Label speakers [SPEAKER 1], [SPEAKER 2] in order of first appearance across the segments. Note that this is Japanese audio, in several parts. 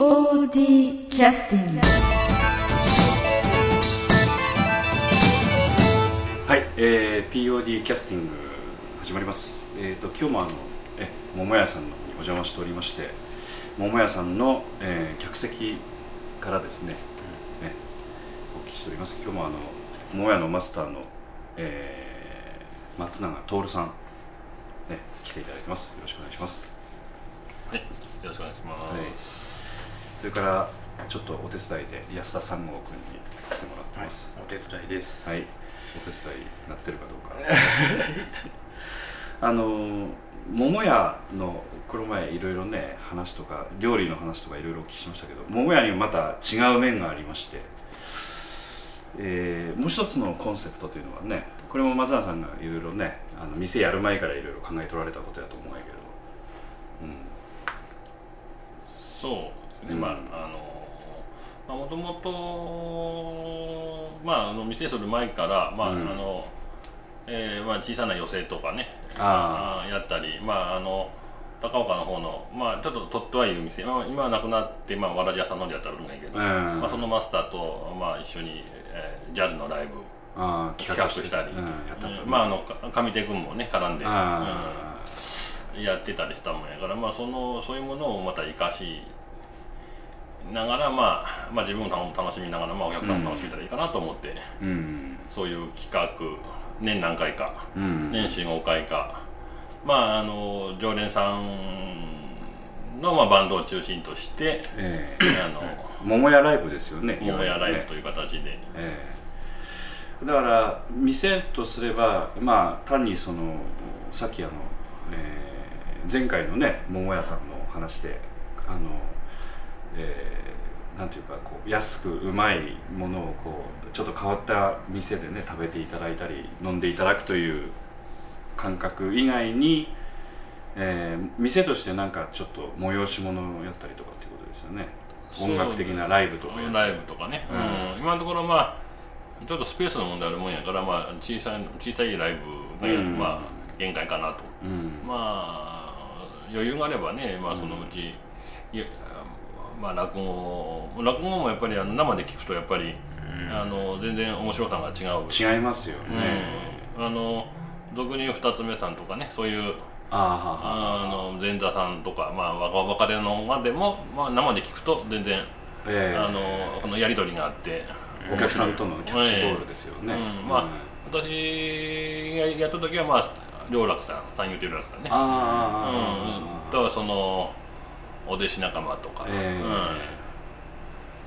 [SPEAKER 1] POD キャスティング
[SPEAKER 2] はい、えー、POD キャスティング始まります。えっ、と今日もあのえ桃屋さんの方にお邪魔しておりまして、桃屋さんの、えー客席からですね、ねお聞きしております。今日もあの桃屋のマスターの、えー松永徹さんね来ていただいてます。よろしくお願いします。
[SPEAKER 3] はい、よろしくお願いします。
[SPEAKER 2] それからちょっとお手伝いで安田三郷君に来てもらってます。
[SPEAKER 4] お手伝いです。
[SPEAKER 2] はい、お手伝いなってるかどうか。あの桃屋のこの前いろいろね話とか料理の話とかいろいろお聞きしましたけど桃屋にまた違う面がありまして、えーもう一つのコンセプトというのはねこれも松永さんがいろいろねあの店やる前からいろいろ考え取られたことやと思うんやけど、
[SPEAKER 3] そうですね、
[SPEAKER 2] うん。
[SPEAKER 3] まああのまあもともとまああの店する前からまあ、
[SPEAKER 2] うん
[SPEAKER 3] あの、えーまあ小さな寄席とかね
[SPEAKER 2] あ
[SPEAKER 3] やったりまああの高岡の方のまあちょっと取ってはいる店、まあ、今はなくなってまあわらじ屋さんのでやったらあるんだけど、
[SPEAKER 2] うん。
[SPEAKER 3] まあそのマスターとまあ一緒に、えージャズのライブ企画したり、まああのか上手君もね絡んで、
[SPEAKER 2] あ
[SPEAKER 3] うんやってたりしたもんやから、まあ、そのそういうものをまた生かしながら、まあ、まあ自分も楽しみながら、まあ、お客さんも楽しめたらいいかなと思って、
[SPEAKER 2] ーうん。
[SPEAKER 3] そういう企画年何回か
[SPEAKER 2] うん。
[SPEAKER 3] 年45回か、まああの常連さんの、まあ、バンドを中心として
[SPEAKER 2] え
[SPEAKER 3] あの
[SPEAKER 2] ー桃屋ライブですよね
[SPEAKER 3] 桃屋ライブと
[SPEAKER 2] いう、
[SPEAKER 3] いう形で、
[SPEAKER 2] えーだから店とすればまあ単にそのさっきあの、えー前回のね桃屋さんの話であの、えーなんていうかこう安くうまいものをこうちょっと変わった店でね食べていただいたり飲んでいただくという感覚以外に、えー店としてなんかちょっと催し物をやったりとかっていうことですよね。音楽的なライブとかやったり。
[SPEAKER 3] ライブとかね、
[SPEAKER 2] うん。
[SPEAKER 3] うん。今のところまあちょっとスペースの問題あるもんやから、まあ、小さい小さいライブが、
[SPEAKER 2] うん。
[SPEAKER 3] まあ、限界かなと。
[SPEAKER 2] うん。
[SPEAKER 3] まあ余裕があればね、まあ、そのうち、いやまあ、落語落語もやっぱりあの生で聞くとやっぱり、あの全然面白さが違う
[SPEAKER 2] 違いますよね、
[SPEAKER 3] うん、あの俗に言う二つ目さんとかねそういう
[SPEAKER 2] ああ
[SPEAKER 3] の前座さんとか、まあ、若若手のまでも、まあ、生で聞くと全然、
[SPEAKER 2] ええ。
[SPEAKER 3] あのこのやり取りがあって。
[SPEAKER 2] お客さんとのキャッチボールですよね、
[SPEAKER 3] うん。まあ私がやった時はまあ良楽さん三遊亭良楽さんね。
[SPEAKER 2] ああ、
[SPEAKER 3] うん、とはそのお弟子仲間とか、
[SPEAKER 2] え
[SPEAKER 3] うん。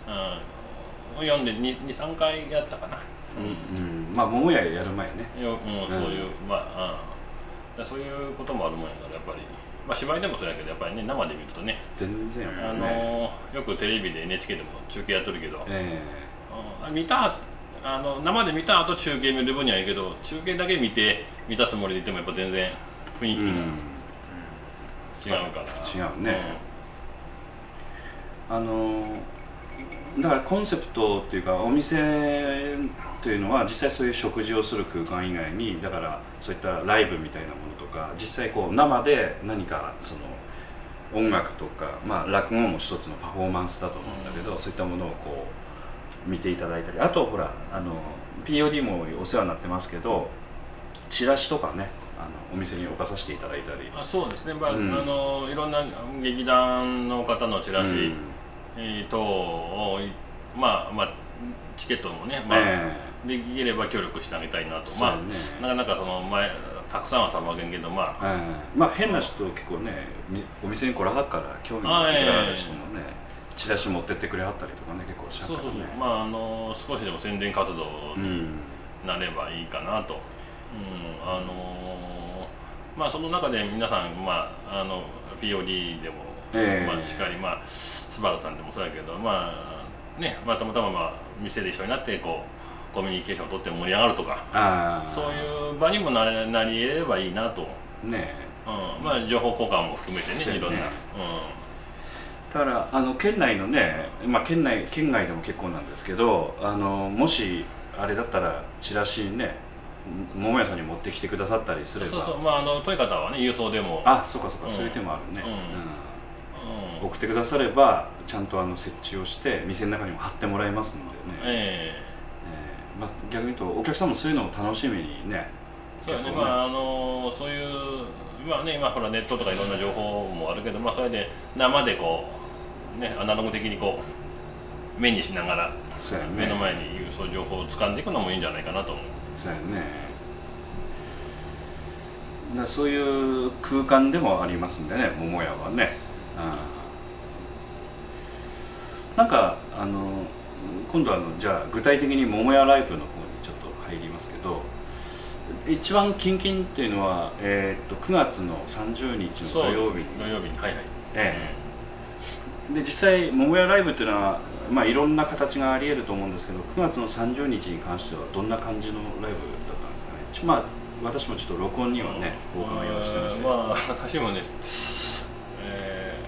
[SPEAKER 3] うん、読んで23回やったかな、
[SPEAKER 2] うんうん、まあ桃屋やる前ね。
[SPEAKER 3] ようん、そういう、まあ、うん、だそういうこともあるもんやからやっぱり、まあ、芝居でもそうやけどやっぱりね生で見るとね。
[SPEAKER 2] 全然
[SPEAKER 3] あのよくテレビで NHK でも中継やっとるけど、
[SPEAKER 2] え
[SPEAKER 3] うん。見たあの生で見た後中継見る分にはいいけど中継だけ見て見たつもりでいてもやっぱ全然雰囲気が違うから、
[SPEAKER 2] 違うねあのだからコンセプトっていうかお店というのは実際そういう食事をする空間以外にだからそういったライブみたいなものとか実際こう生で何かその音楽とか、まあ、落語も一つのパフォーマンスだと思うんだけど、
[SPEAKER 3] うん。
[SPEAKER 2] そういったものをこう見ていただいたりあとほらあの POD もお世話になってますけどチラシとかねあのお店に置かさせていただいたり。
[SPEAKER 3] あそうですね、まあ
[SPEAKER 2] うん。
[SPEAKER 3] あのいろんな劇団の方のチラシ、
[SPEAKER 2] うん
[SPEAKER 3] えー等をまあまあチケットもね、まあ
[SPEAKER 2] え
[SPEAKER 3] できれば協力してあげたいなと、
[SPEAKER 2] ね
[SPEAKER 3] あなかなかその前たくさんはさばけんけどまあ。
[SPEAKER 2] はいまあ変な人結構ねみお店に来らはっから興味持ってくれはる人もね、チラシ持ってってくれはったりとかね結構しゃ
[SPEAKER 3] そうそうそう。まああの少しでも宣伝活動に
[SPEAKER 2] うん
[SPEAKER 3] なればいいかなと、うん、あのまあその中で皆さんまああの POD でも、
[SPEAKER 2] ええ。
[SPEAKER 3] まあしっかりまあスバルさんでもそうやけどまあねまあたまたままあ店で一緒になってこうコミュニケーションを取って盛り上がるとかそういう場にもなれなり得ればいいなと、
[SPEAKER 2] ね
[SPEAKER 3] うん、まあ情報交換も含めてね
[SPEAKER 2] ね。
[SPEAKER 3] いろんな、
[SPEAKER 2] だからあの県内のね、まあ、県内県外でも結構なんですけどあのもしあれだったらチラシね桃屋さんに持ってきてくださったりす
[SPEAKER 3] うん、
[SPEAKER 2] れば。
[SPEAKER 3] そうそうまああの遠い方はね郵送でも。
[SPEAKER 2] あそうかそうか、
[SPEAKER 3] うん
[SPEAKER 2] そういう手もあるね、
[SPEAKER 3] うんうん。うん
[SPEAKER 2] 送ってくださればちゃんとあの設置をして店の中にも貼ってもらいますのでね、
[SPEAKER 3] え
[SPEAKER 2] え。ーまあ、逆に言うとお客さんもそういうのを楽しみにね
[SPEAKER 3] えそうやね。
[SPEAKER 2] ね。
[SPEAKER 3] まああのそういうまあね今ほらネットとかいろんな情報もあるけどまあそれで生でこうねアナログ的にこう目にしながら
[SPEAKER 2] ね。
[SPEAKER 3] 目の前にそういう情報を掴んでいくのもいいんじゃないかなと思う。
[SPEAKER 2] そうやね。そういう空間でもありますんでね桃屋はね、うんなんかあの今度はあのじゃあ具体的に桃屋ライブの方にちょっと入りますけど一番近々っていうのは、えー、と9月の30日の土曜日に。
[SPEAKER 3] 土曜日に。はいはい。
[SPEAKER 2] えで実際桃屋ライブっていうのは、まあ、いろんな形がありえると思うんですけど9月の30日に関してはどんな感じのライブだったんですかね。まあ私もちょっと録音にはねお伺いをしてまして、
[SPEAKER 3] まあ私もねえー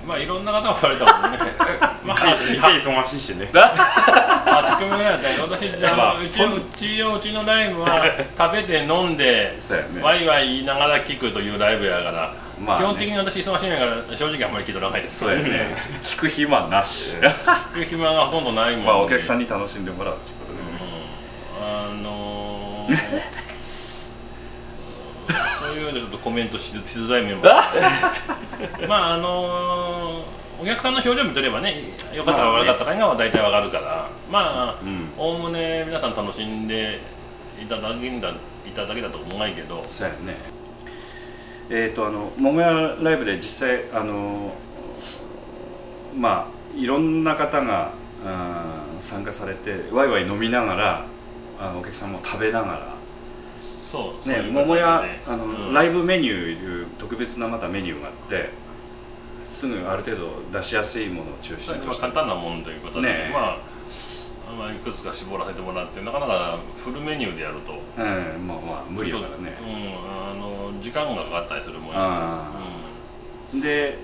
[SPEAKER 3] まあいろんな方がおられたもんね。まあ
[SPEAKER 2] 店忙しいしね。
[SPEAKER 3] 8組ぐらいだったけど私じゃあ、
[SPEAKER 2] まあ
[SPEAKER 3] うちうちようちのライブは 食べて飲んで
[SPEAKER 2] ね。
[SPEAKER 3] ワイワイ言いながら聞くというライブやから、
[SPEAKER 2] まあね。
[SPEAKER 3] 基本的に私忙しいから正直あんまり聞いとらないです。
[SPEAKER 2] そうやね。聞く暇なし。
[SPEAKER 3] 聞く暇がほとんどないもん
[SPEAKER 2] まあお客さん
[SPEAKER 3] に、
[SPEAKER 2] に楽しんでもらうってことでね、
[SPEAKER 3] うん、あのー そうちょっとコメントししづらい面もあって まああのーお客さんの表情見てればねよかったか悪かったかが大体わかるから。まあ
[SPEAKER 2] うん。
[SPEAKER 3] おおむね皆さん楽しんでいただけんだいただけだと思うないけど。
[SPEAKER 2] そうやね。えっ、とあの桃屋ライブで実際あのまあいろんな方が参加されてワイワイ飲みながらあのお客さんも食べながら
[SPEAKER 3] そう
[SPEAKER 2] ね桃屋あの、
[SPEAKER 3] うん。
[SPEAKER 2] ライブメニューいう特別なまたメニューがあってすぐある程度出しやすいものを中心として。
[SPEAKER 3] 簡単なものということで、
[SPEAKER 2] ね。え
[SPEAKER 3] まあまあ、いくつか絞らせてもらってなかなかフルメニューでやると。
[SPEAKER 2] うんまあまあ無理やからね。
[SPEAKER 3] うん、あの時間がかかったりするもんや
[SPEAKER 2] あで、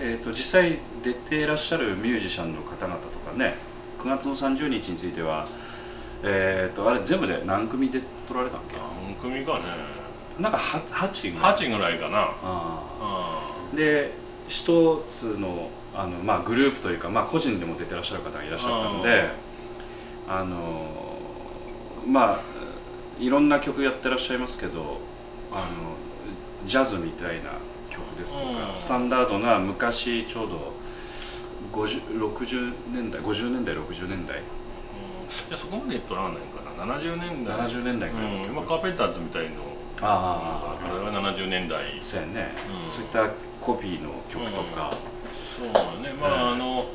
[SPEAKER 2] えー、と実際出てらっしゃるミュージシャンの方々とかね9月の30日についてはえー、とあれ全部で何組で撮られたんけ？
[SPEAKER 3] 何組かね。
[SPEAKER 2] なんか 8, 8ぐらい。
[SPEAKER 3] 8ぐらいかな。
[SPEAKER 2] で一つのあの、まあ、グループというか、まあ、個人でも出てらっしゃる方がいらっしゃったのであのまあいろんな曲やってらっしゃいますけどあのジャズみたいな曲ですとか、
[SPEAKER 3] うん。
[SPEAKER 2] スタンダードな昔ちょうど50 60年代50年代60年代。
[SPEAKER 3] うん。いやそこまで取らないかな70年代。
[SPEAKER 2] 70年代ぐら
[SPEAKER 3] うん。
[SPEAKER 2] 曲
[SPEAKER 3] まあ、カーペンターズみたいの。
[SPEAKER 2] あ
[SPEAKER 3] あれは70年代。
[SPEAKER 2] そうやね、
[SPEAKER 3] うん。
[SPEAKER 2] そういったコピーの曲とか、
[SPEAKER 3] そうね。まあ、
[SPEAKER 2] うん。
[SPEAKER 3] あの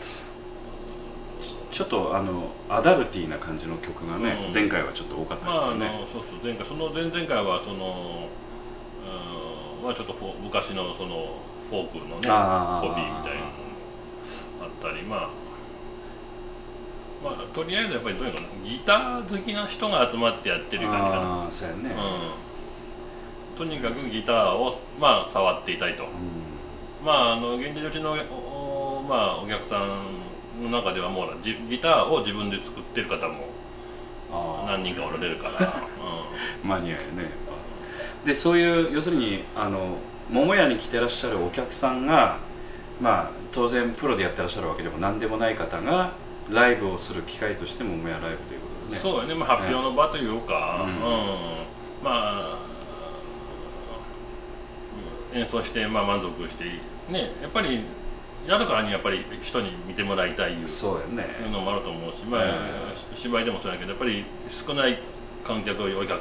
[SPEAKER 2] ちょっとあのアダルティーな感じの曲がね、
[SPEAKER 3] うん。
[SPEAKER 2] 前回はちょっと多かったですよね、
[SPEAKER 3] そうそう前回その前々回はそのうんまあちょっと昔のそのフォークのねコピーみたいなのあったりまあまあとりあえずやっぱりどういうのギター好きな人が集まってやってる感じかな。
[SPEAKER 2] ああそうやね、
[SPEAKER 3] うん、とにかくギターをまあ触っていたいと。まああの現地うちのおまあお客さんの中ではもうじギターを自分で作ってる方も何人かおられるから、
[SPEAKER 2] マニアやね。でそういう要するにあの桃屋に来てらっしゃるお客さんがまあ当然プロでやってらっしゃるわけでも何でもない方がライブをする機会として桃屋ライブということ
[SPEAKER 3] うん
[SPEAKER 2] でね。
[SPEAKER 3] そうやね、まあ、発表の場というか、
[SPEAKER 2] うん。
[SPEAKER 3] うん。まあうん。演奏してまあ満足してね。やっぱりやるからにやっぱり人に見てもらいたいいう
[SPEAKER 2] そうやね。
[SPEAKER 3] いうのもあると思うし、まあ
[SPEAKER 2] うん。
[SPEAKER 3] 芝居でもそうやけどやっぱり少ない観客お客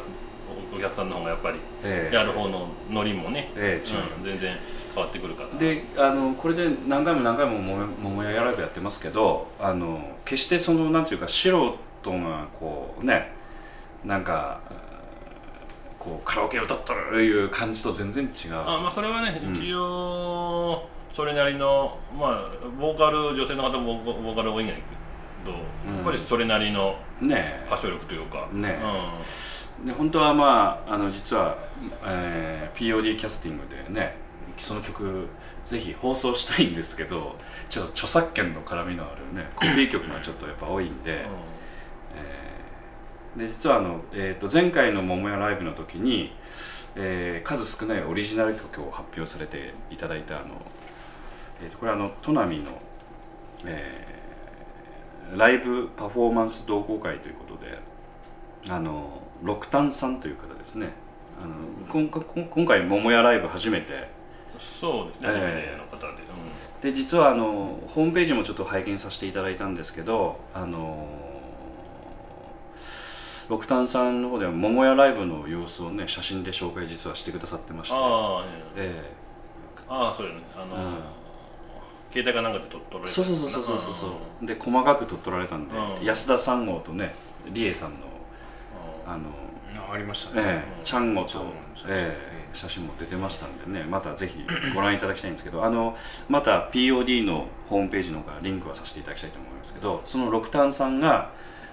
[SPEAKER 3] お客さんの方がやっぱり
[SPEAKER 2] ええ。
[SPEAKER 3] やる方のノリもね、
[SPEAKER 2] ええ違う。
[SPEAKER 3] うん全然変わってくるから。
[SPEAKER 2] であのこれで何回も何回も桃桃屋ライブやってますけどあの決してそのなんていうか素人がこうねなんかこうカラオケ歌ったるいう感じと全然違う。
[SPEAKER 3] あまあそれはね、
[SPEAKER 2] うん。
[SPEAKER 3] 一応それなりのまあボーカル女性の方もボーボーカル多いんやけど、
[SPEAKER 2] うん
[SPEAKER 3] やっぱりそれなりの
[SPEAKER 2] ね
[SPEAKER 3] 歌唱力というか。
[SPEAKER 2] ねで本当はまああの実は、えー POD キャスティングでねその曲ぜひ放送したいんですけどちょっと著作権の絡みのあるねコピー曲がちょっとやっぱ多いんで、
[SPEAKER 3] うん。
[SPEAKER 2] えーで実はあの、えー、と前回の桃屋ライブの時に、えー数少ないオリジナル曲を発表されていただいたあの、えー、とこれはあのトナミの、えーライブパフォーマンス同好会ということであの六丹さんという方ですね。あの今回今今回桃屋ライブ初めて。
[SPEAKER 3] そうですね、
[SPEAKER 2] ええ。
[SPEAKER 3] 初めての方で、
[SPEAKER 2] で実はあのホームページもちょっと拝見させていただいたんですけどあの六丹さんの方では桃屋ライブの様子をね写真で紹介実はしてくださってまして。
[SPEAKER 3] ああ、ええ
[SPEAKER 2] え。
[SPEAKER 3] ああそうよね。あの、
[SPEAKER 2] うん。
[SPEAKER 3] 携帯かなんかで撮撮られた
[SPEAKER 2] えそうそうそうそうそうそう。そうで細かく撮っとられたんで、
[SPEAKER 3] うん。
[SPEAKER 2] 安田三号とね理恵さんの
[SPEAKER 3] うん
[SPEAKER 2] あの、
[SPEAKER 1] あありましたね、
[SPEAKER 2] ええちゃんごとええ写真も出てましたんでねまたぜひご覧いただきたいんですけどあのまた POD のホームページの方からリンクはさせていただきたいと思いますけどその六丹さんが、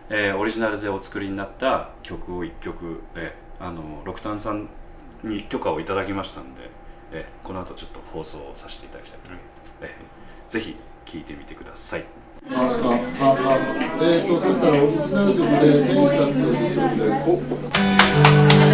[SPEAKER 2] えーオリジナルでお作りになった曲を1曲、えーあの六丹さんに許可をいただきましたんで、えーこの後ちょっと放送させていただきたいと思います、えーぜひ聴いてみてください
[SPEAKER 4] あ、あ、あ、あ、えーと、そしたらオリジナル曲で、テニスタッツの曲で、静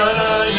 [SPEAKER 4] からい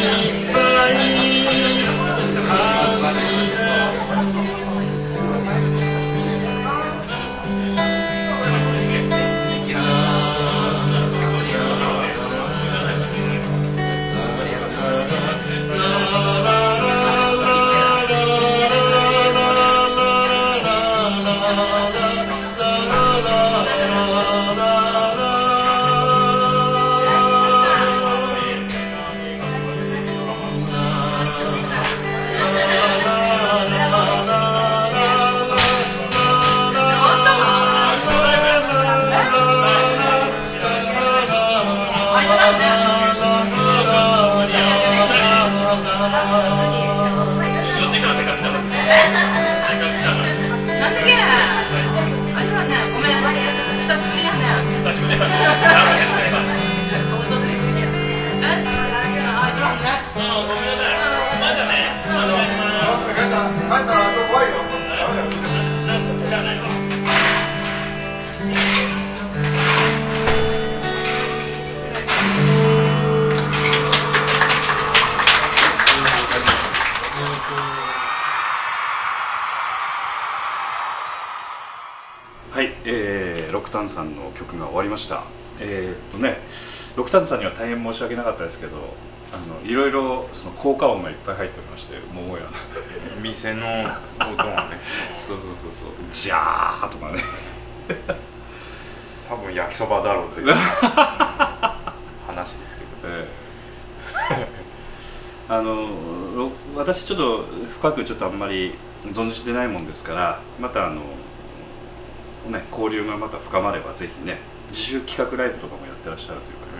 [SPEAKER 2] さんの曲が終わりました。えー、っとね六丹さんには大変申し訳なかったですけどあのいろいろその効果音がいっぱい入っておりまして桃屋の。
[SPEAKER 5] 店の音はね。
[SPEAKER 2] そうそうそうそう。ジャーとかね。
[SPEAKER 5] 多分焼きそばだろうという話ですけど。
[SPEAKER 2] ええ。あのろ私ちょっと深くちょっとあんまり存じてないもんですからまたあのね交流がまた深まればぜひね自主企画ライブとかもやってらっしゃるというか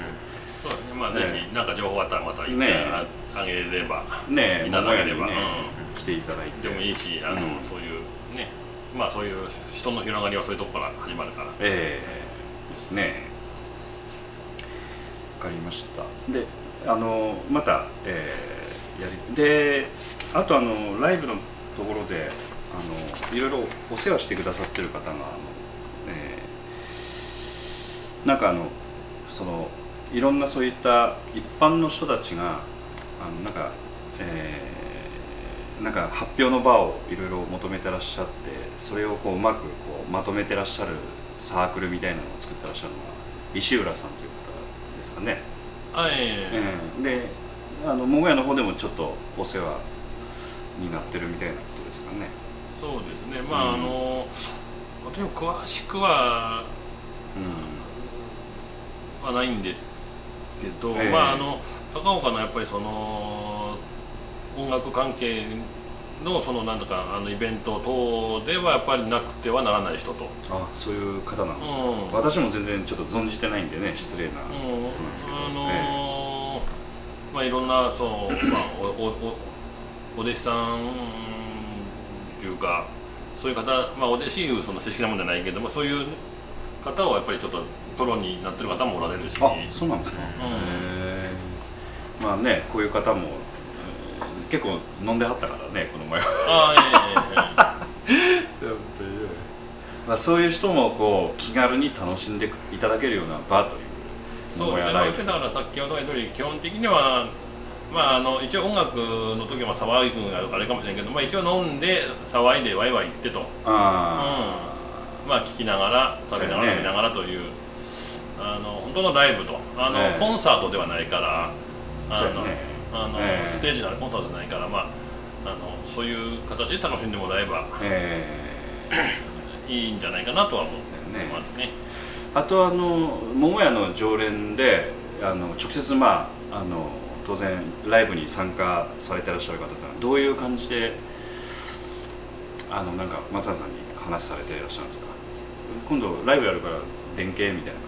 [SPEAKER 3] そうだね。まあぜ
[SPEAKER 2] ね
[SPEAKER 3] ひなんか情報あったらまた言って
[SPEAKER 2] ね。
[SPEAKER 3] あげれば
[SPEAKER 2] ねえ
[SPEAKER 3] いただければ。
[SPEAKER 2] ね
[SPEAKER 3] う
[SPEAKER 2] 来ていただいて。
[SPEAKER 3] でもいいしあの、
[SPEAKER 2] うん。
[SPEAKER 3] そういうねまあそういう人の広がりはそういうとこから始まるから。
[SPEAKER 2] ええですね。わかりました。であのまた、えーやりであとあのライブのところであのいろいろお世話してくださってる方がなんかあのそのいろんなそういった一般の人たちがあのなんか、えーなんか発表の場をいろいろ求めてらっしゃってそれをこううまくこうまとめてらっしゃるサークルみたいなのを作ってらっしゃるのが石浦さんという方ですかね。
[SPEAKER 3] あええ
[SPEAKER 2] ええであの桃屋の方でもちょっとお世話になってるみたいなことですかね。
[SPEAKER 3] そうですね。まあ、
[SPEAKER 2] うん。
[SPEAKER 3] あの私も詳しくは
[SPEAKER 2] う
[SPEAKER 3] はないんですけど、
[SPEAKER 2] ええ。
[SPEAKER 3] まああの高岡のやっぱりその音楽関係のそのなんだかあのイベント等ではやっぱりなくてはならない人と、
[SPEAKER 2] ん、あそういう方なんですよ、
[SPEAKER 3] うん。
[SPEAKER 2] 私も全然ちょっと存じてないんでね失礼なこ
[SPEAKER 3] うん
[SPEAKER 2] となんですけど、
[SPEAKER 3] あの
[SPEAKER 2] え
[SPEAKER 3] ーまあいろんなその、まあ、おおおお弟子さんというかそういう方、まあ、お弟子いうその正式なもんじゃないけどもそういう方をやっぱりちょっとプロになってる方もおられるし。
[SPEAKER 2] えあそうなんですか、
[SPEAKER 3] うん。
[SPEAKER 2] まあねこういう方も、えー結構飲んではったからねこの前は。
[SPEAKER 3] ああええええ。
[SPEAKER 2] まあ、そういう人もこう気軽に楽しんでいただけるような場という
[SPEAKER 3] そうですね、まあうちだからさっきほど言ったように基本的には、まあ、あの一応音楽の時は騒ぐがあれかもしれんけど、まあ、一応飲んで騒いでワイワイ言ってと、うん、
[SPEAKER 2] あ
[SPEAKER 3] まあ聞きながら食べながら飲みながらというあの本当のライブとあの、
[SPEAKER 2] ね
[SPEAKER 3] コンサートではないからあの、あの
[SPEAKER 2] ええ。
[SPEAKER 3] ステージのあるコンサートじゃないから、まあ、あのそういう形で楽しんでもらえば
[SPEAKER 2] あえ。
[SPEAKER 3] いいんじゃないかなとは思ってますね。
[SPEAKER 2] ーあとあの桃屋の常連であの直接まああの当然ライブに参加されてらっしゃる方ってのはどういう感じであのなんか松原さんに話されていらっしゃるんですか？今度ライブやるから電気みたいな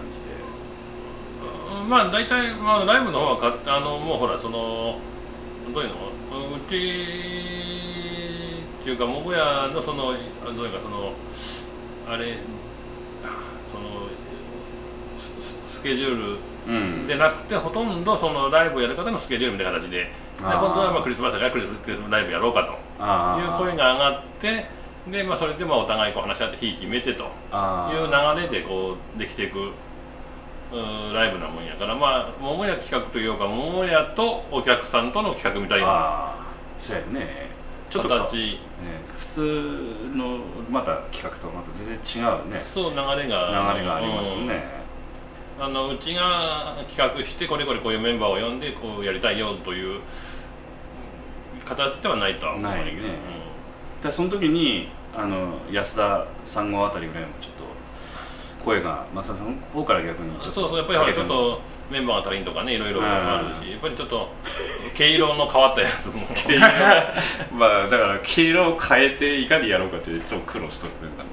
[SPEAKER 3] まあ大体、まあ、ライブの方はかあのもうほらそのどういうの？うちっていうか桃屋のそのあどういうかそのあれそのスケジュー
[SPEAKER 2] うん。
[SPEAKER 3] ルでなくてほとんどそのライブをやる方のスケジュールみたいな形でで今度はまあクリスマスだからクリスマスライブやろうかと。いう
[SPEAKER 2] あ
[SPEAKER 3] 声が上がってで、まあ、それでまあお互いこう話し合って日決めてという流れでこうできていくライブなもんやから。まあ桃屋企画というか桃屋とお客さんとの企画みたいな
[SPEAKER 2] ああそうやね。ちょっと
[SPEAKER 3] 形。
[SPEAKER 2] ね普通のまた企画とはまた全然違うね。
[SPEAKER 3] そう流れが。
[SPEAKER 2] 流れがありますね、
[SPEAKER 3] うん。あのうちが企画してこれこれこういうメンバーを呼んでこうやりたいよという形ではないとは思うんだけど。
[SPEAKER 2] ないね。でその時にあの安田三号あたりぐらいもちょっと声が松田さんの方から逆に
[SPEAKER 3] そうそうやっぱりちょっとメンバーが足りんとかねいろいろあるしやっぱりちょっと毛色の変わったやつも。
[SPEAKER 2] まあだから黄色を変えていかにやろうかっていつも苦労しとるんだね。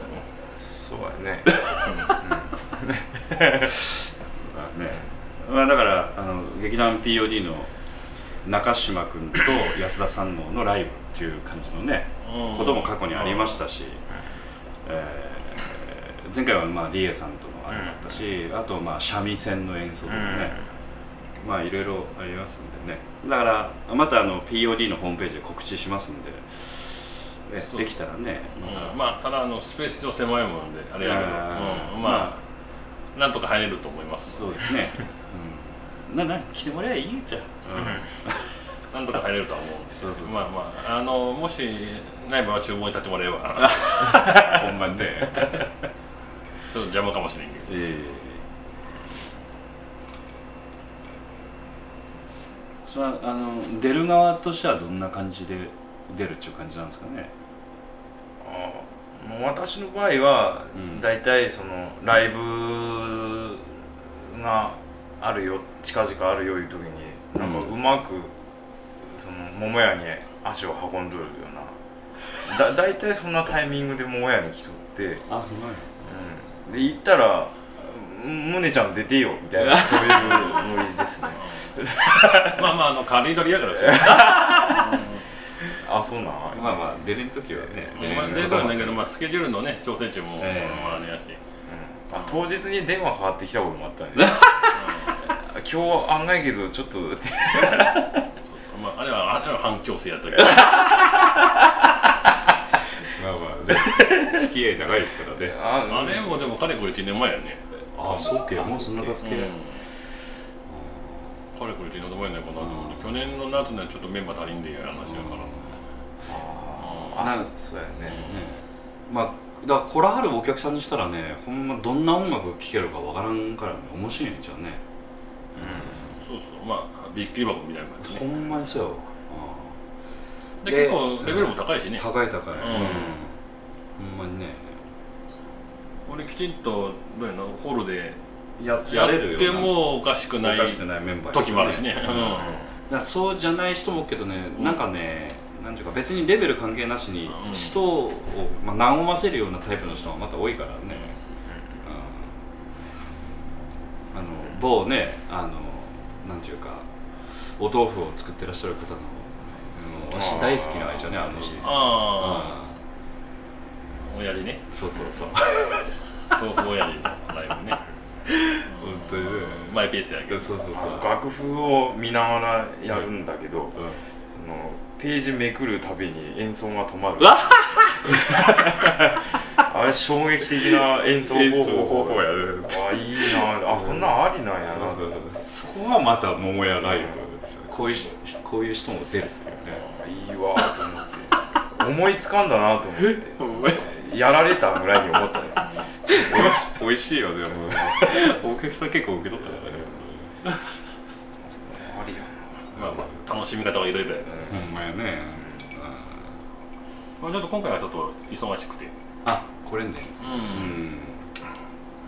[SPEAKER 5] そうやね。
[SPEAKER 2] まあね。まあだからあの劇団 POD の中島君と安田三能のライブっていう感じのね
[SPEAKER 3] うん。
[SPEAKER 2] ことも過去にありましたし、えー前回はまあリエさんとのあれもあったし、あとまあ三味線の演奏とかね、まあいろいろありますんでね。だからまたあの POD のホームページで告知しますんで、ね
[SPEAKER 3] そう。
[SPEAKER 2] できたらねまた、
[SPEAKER 3] うん。まあただあのスペース上狭いもんであれやけど、うん。まあなんとか入れると思います。
[SPEAKER 2] そうですね、うん、なな来てもらえばいいじゃん、
[SPEAKER 3] なんとか入れるとは思うんで。す
[SPEAKER 2] そうそうそう。
[SPEAKER 3] まあまああのもしない場合は厨房に立ってもらえば。
[SPEAKER 2] ほんまにね
[SPEAKER 3] ちょっと邪魔かもしれんけど。
[SPEAKER 2] ええ。それはあの出る側としてはどんな感じで出るっていう感じなんですかね？
[SPEAKER 5] あーもう私の場合は
[SPEAKER 2] うん。
[SPEAKER 5] 大体そのライブがあるよ近々あるよいう時になんかうまくその桃屋に足を運んどるようなだ大体そんなタイミングで桃屋に来とって、
[SPEAKER 2] あそうなん
[SPEAKER 5] うん、で行ったら「むねちゃん出てよ」みたいな そういうノリですね。
[SPEAKER 3] まあまああの軽い取りやからうち
[SPEAKER 5] あそうなん？
[SPEAKER 2] まあまあ出れん時はね
[SPEAKER 3] 出るとはないけど、まあ、スケジュールのね調整中も、
[SPEAKER 2] ええ。
[SPEAKER 3] まああれやし。
[SPEAKER 5] うん。あ当日に電話かかってきたこともあったんで。今日案外けどちょっと
[SPEAKER 3] まあ、あれはあれは反強制やったけど
[SPEAKER 2] 付き合い長いですからね。
[SPEAKER 5] あ
[SPEAKER 3] あれもでもかれこれ1年前やね。
[SPEAKER 2] あそうけもうそんな経つけ、
[SPEAKER 3] うん。かれこれ1年前やないかなと思って去年の夏にはちょっとメンバー足りんでいう話やから。
[SPEAKER 5] あ
[SPEAKER 2] なん
[SPEAKER 5] そうやね。
[SPEAKER 2] まあだから来らはるお客さんにしたらねほんまどんな音楽聴けるかわからんからね面白いんじゃうね。
[SPEAKER 3] そうそう。まあびっくり箱みたいな感じ
[SPEAKER 2] ほ
[SPEAKER 3] ね
[SPEAKER 2] んまにそうよ
[SPEAKER 3] で
[SPEAKER 2] で
[SPEAKER 3] 結構レベルも高いしね。
[SPEAKER 2] 高い高い、うん、ほんまにね。
[SPEAKER 3] 俺きちんとどうやのホールで
[SPEAKER 2] や
[SPEAKER 3] や
[SPEAKER 2] やれるよ
[SPEAKER 3] ってもおかしくない
[SPEAKER 2] おかしくないメンバー
[SPEAKER 3] 時もあるしね。
[SPEAKER 2] うん。そうじゃない人もけどね、
[SPEAKER 3] うん。
[SPEAKER 2] なんかねなんていうか別にレベル関係なしに
[SPEAKER 3] うん。
[SPEAKER 2] 人を、まあ、和ませるようなタイプの人がまた多いからね、うん。あの某ねあのなんていうかお豆腐を作ってらっしゃる方のうん私大好きなあれじゃねあの人。
[SPEAKER 3] ああ親父ね。
[SPEAKER 2] うんそうそうそう。
[SPEAKER 3] 豆腐親父のライブね。
[SPEAKER 2] 本当にね。
[SPEAKER 3] うん。マイペースやけど。
[SPEAKER 2] そうそうそう。
[SPEAKER 5] あ楽譜を見ながらやるんだけど、
[SPEAKER 2] うん。
[SPEAKER 5] そのページめくるたびに演奏が止まる。あれ衝撃的な演奏方法
[SPEAKER 2] 方法やね。
[SPEAKER 5] あいいな。あこんなんありなんやな。
[SPEAKER 2] そこがまた桃屋ライブですよね。こういうしこういう人も出るっていうね。
[SPEAKER 5] いいわと思って。思いつかんだなと思ってやられたぐらいに思ったね。
[SPEAKER 2] 美味しいよねも。うお客さん結構受け取ったからね。
[SPEAKER 5] ありや。
[SPEAKER 3] まあまあ楽しみ方はいろいろやね
[SPEAKER 2] ほんまやね。
[SPEAKER 3] まあちょっと今回はちょっと忙しくて。
[SPEAKER 2] あこれね。
[SPEAKER 3] う
[SPEAKER 2] う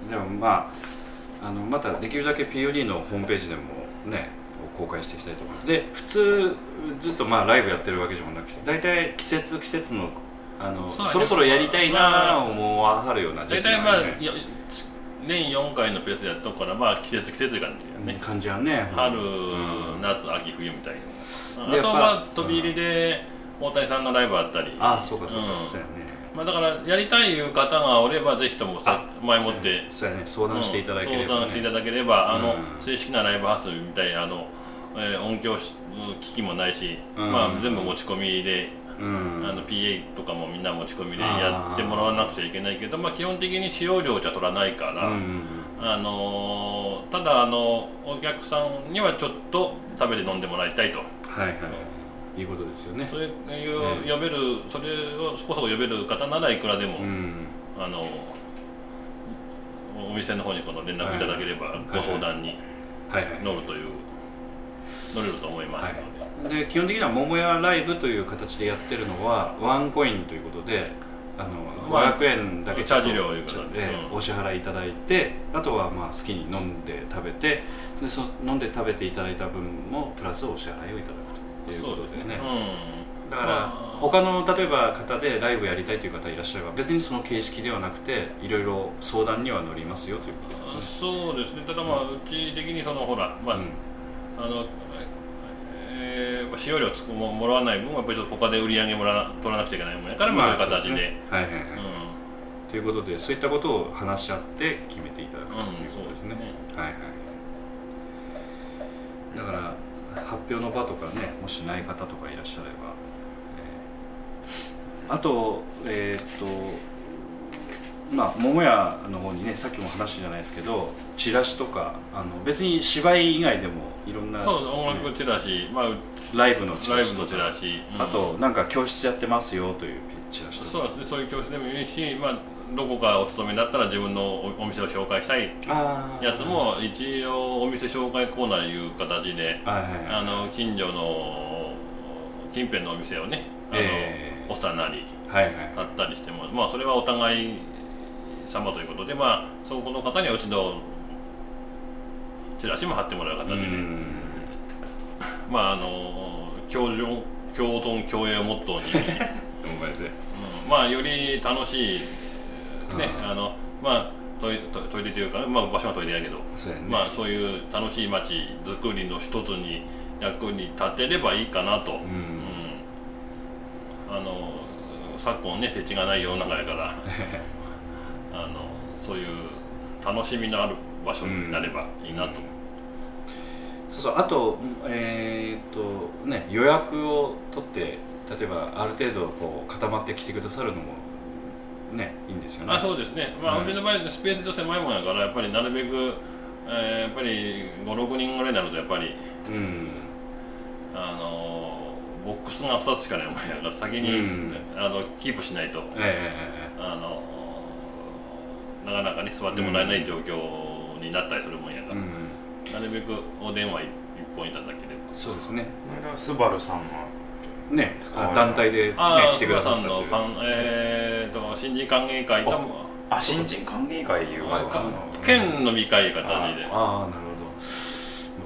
[SPEAKER 2] ん。でもまああのまたできるだけ POD のホームページでもね公開していきたいと思います。で普通ずっとまあライブやってるわけじゃなくて大体季節季節のあの
[SPEAKER 3] そ
[SPEAKER 2] ろそろやりたいなと思わはるような時
[SPEAKER 3] 大体まあ年4回のペースでやっとくからまあ季節季節という感じやね、
[SPEAKER 2] 感じはね。
[SPEAKER 3] 春、
[SPEAKER 2] うん
[SPEAKER 3] 夏秋冬みたいな。あと
[SPEAKER 2] でやっぱ
[SPEAKER 3] まあ飛び入りで大谷さんのライブあったり。
[SPEAKER 2] あそうかそうか、
[SPEAKER 3] ん。
[SPEAKER 2] そうやね。
[SPEAKER 3] まあ、だからやりたいいう方がおればぜひとも前もって
[SPEAKER 2] そうやね。相談していただければ、
[SPEAKER 3] 相談していただければあの、
[SPEAKER 2] うん。
[SPEAKER 3] 正式なライブハウスみたいあの、えー音響し機器もないし、
[SPEAKER 2] うん。
[SPEAKER 3] まあ、全部持ち込みで、
[SPEAKER 2] ううん。
[SPEAKER 3] あの PA とかもみんな持ち込みでやってもらわなくちゃいけないけどまあ、基本的に使用量じゃ取らないから、
[SPEAKER 2] うんうん
[SPEAKER 3] あのーただあのお客さんにはちょっと食べて飲んでもらいたいと。
[SPEAKER 2] はいはい。いいことですよね。
[SPEAKER 3] そういう
[SPEAKER 2] ええ
[SPEAKER 3] 呼べるそれをそこそこ呼べる方ならいくらでも、
[SPEAKER 2] うん。
[SPEAKER 3] あのお店の方にこの連絡いただければ
[SPEAKER 2] はい
[SPEAKER 3] ご相談に
[SPEAKER 2] はいはい。
[SPEAKER 3] 乗るという乗れると思います。ので、
[SPEAKER 2] で基本的には桃屋ライブという形でやってるのはワンコインということであの、
[SPEAKER 3] まあ
[SPEAKER 2] 500円だけ
[SPEAKER 3] チャージ料いうことで。
[SPEAKER 2] ええ
[SPEAKER 3] うん
[SPEAKER 2] お支払いいただいてあとはまあ好きに飲んで食べてでそ飲んで食べていただいた分もプラスお支払いをいただくという
[SPEAKER 3] そうですね。
[SPEAKER 2] ことでね。
[SPEAKER 3] うん。
[SPEAKER 2] だから
[SPEAKER 3] まあ。
[SPEAKER 2] 他の例えば方でライブやりたいという方いらっしゃれば別にその形式ではなくていろいろ相談には乗りますよということですね。
[SPEAKER 3] そうですね。ただまあうち的にそのほらまあ、
[SPEAKER 2] うん。
[SPEAKER 3] あのえーまあ使用料つくももらわない分はやっぱりちょっと他で売り上げもらわ取らなくちゃいけないもんやから、まあ、そういう形で,、
[SPEAKER 2] ね。はいはいはい、
[SPEAKER 3] うん。
[SPEAKER 2] ということでそういったことを話し合って決めていただくという
[SPEAKER 3] うん
[SPEAKER 2] ことですね。
[SPEAKER 3] そうですね。
[SPEAKER 2] はいはい。だから発表の場とかねもしない方とかいらっしゃれば、えー。あとえーっとまあ桃屋の方にねさっきも話したじゃないですけどチラシとかあの別に芝居以外でもいろんな
[SPEAKER 3] そうです音楽チラシ、まあ、
[SPEAKER 2] ライブのチ
[SPEAKER 3] ラ
[SPEAKER 2] シとあとなんか教室やってますよというチラシとか。
[SPEAKER 3] そうですねそういう教室でもいいし、まあ、どこかお勤めだったら自分のおお店を紹介したいやつも一応お店紹介コーナーいう形であの近所の近辺のお店をねあの、
[SPEAKER 2] ええ。
[SPEAKER 3] ポスターなり
[SPEAKER 2] はいはい。
[SPEAKER 3] あったりしてもまあそれはお互い様ということでまあそこの方にはうちのチラシも貼ってもらう形で、
[SPEAKER 2] うん。
[SPEAKER 3] まああの共存共存共栄をモットーに、うん。まあより楽しいね
[SPEAKER 2] うん。
[SPEAKER 3] あのまあトイトトイレというか、まあ、場所はトイレやけど、
[SPEAKER 2] そうやね。
[SPEAKER 3] まあそういう楽しい街づくりの一つに役に立てればいいかなと、
[SPEAKER 2] うん。
[SPEAKER 3] うん。あの昨今ね設置がない世の中やから あのそういう楽しみのある場所になればいいなと、
[SPEAKER 2] そうそうあとえーっとね予約を取って例えばある程度こう固まってきてくださるのもねいいんですよね。
[SPEAKER 3] あそうですね、まあ
[SPEAKER 2] うん。
[SPEAKER 3] うちの場合スペースが狭いもんやからやっぱりなるべく、えーやっぱり56人ぐらいになるとやっぱり
[SPEAKER 2] うん。
[SPEAKER 3] あのボックスが2つしかないもんやから先に、
[SPEAKER 2] うん。
[SPEAKER 3] あのキープしないと。
[SPEAKER 2] え。
[SPEAKER 3] あのなかなかね座ってもらえない状況になったりするもんやから、
[SPEAKER 2] えうん。
[SPEAKER 3] なるべくお電話一本いただければ。
[SPEAKER 2] そうですね。
[SPEAKER 5] スバルさんが
[SPEAKER 2] ね団体で、ね、
[SPEAKER 3] ああ
[SPEAKER 2] 来てくださったっていう。
[SPEAKER 3] かんえー、と新人歓迎会と
[SPEAKER 5] あ新人歓迎会いう
[SPEAKER 3] 県飲み会形で。
[SPEAKER 2] ああなるほど。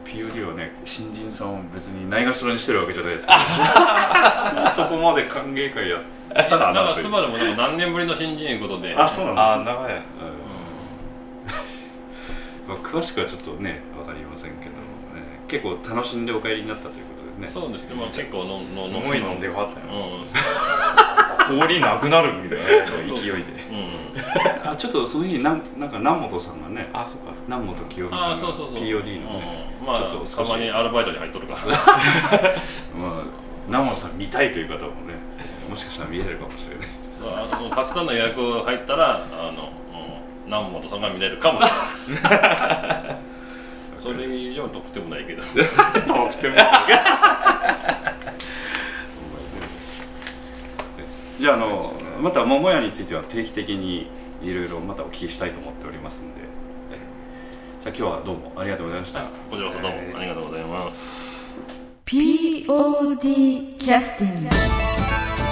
[SPEAKER 2] POD はね新人さんを別にないがしろにしてるわけじゃないですけど。そこまで歓迎会やったら
[SPEAKER 3] だから
[SPEAKER 2] なという。
[SPEAKER 3] スバルもなんか何年ぶりの新人いうことで。
[SPEAKER 2] あそうなんです
[SPEAKER 5] あ長い。
[SPEAKER 2] うん。まあ、詳しくはちょっとね分かりませんけど、えー結構楽しんでお帰りになったということでね。
[SPEAKER 3] そうですね、まあ、結構のの
[SPEAKER 5] すごい飲んでよかったよ。
[SPEAKER 3] うん
[SPEAKER 5] 氷なくなるみたいな勢いで。
[SPEAKER 3] う。ん
[SPEAKER 2] あちょっとその日になんなんか南本さんがね
[SPEAKER 5] あそっかそっか。
[SPEAKER 2] 南本清美さん
[SPEAKER 3] あ
[SPEAKER 2] が
[SPEAKER 3] あそうそうそう。
[SPEAKER 2] POD のね、
[SPEAKER 3] うん。まあ
[SPEAKER 2] ちょっと少し。
[SPEAKER 3] たまにアルバイトに入っとるから。
[SPEAKER 2] まあ、南本さん見たいという方もねもしかしたら見れるかもしれない。
[SPEAKER 3] そうあのたくさんの予約入ったらあの、うん、南本さんが見れるかもしれない。それ以上得点もないけど。
[SPEAKER 2] とっても じゃああのまた桃屋については定期的にいろいろまたお聞きしたいと思っておりますんで。え？じゃあ今日はどうもありがとうございました。
[SPEAKER 3] こちらこそどうもありがとうございます。
[SPEAKER 6] POD キャスティング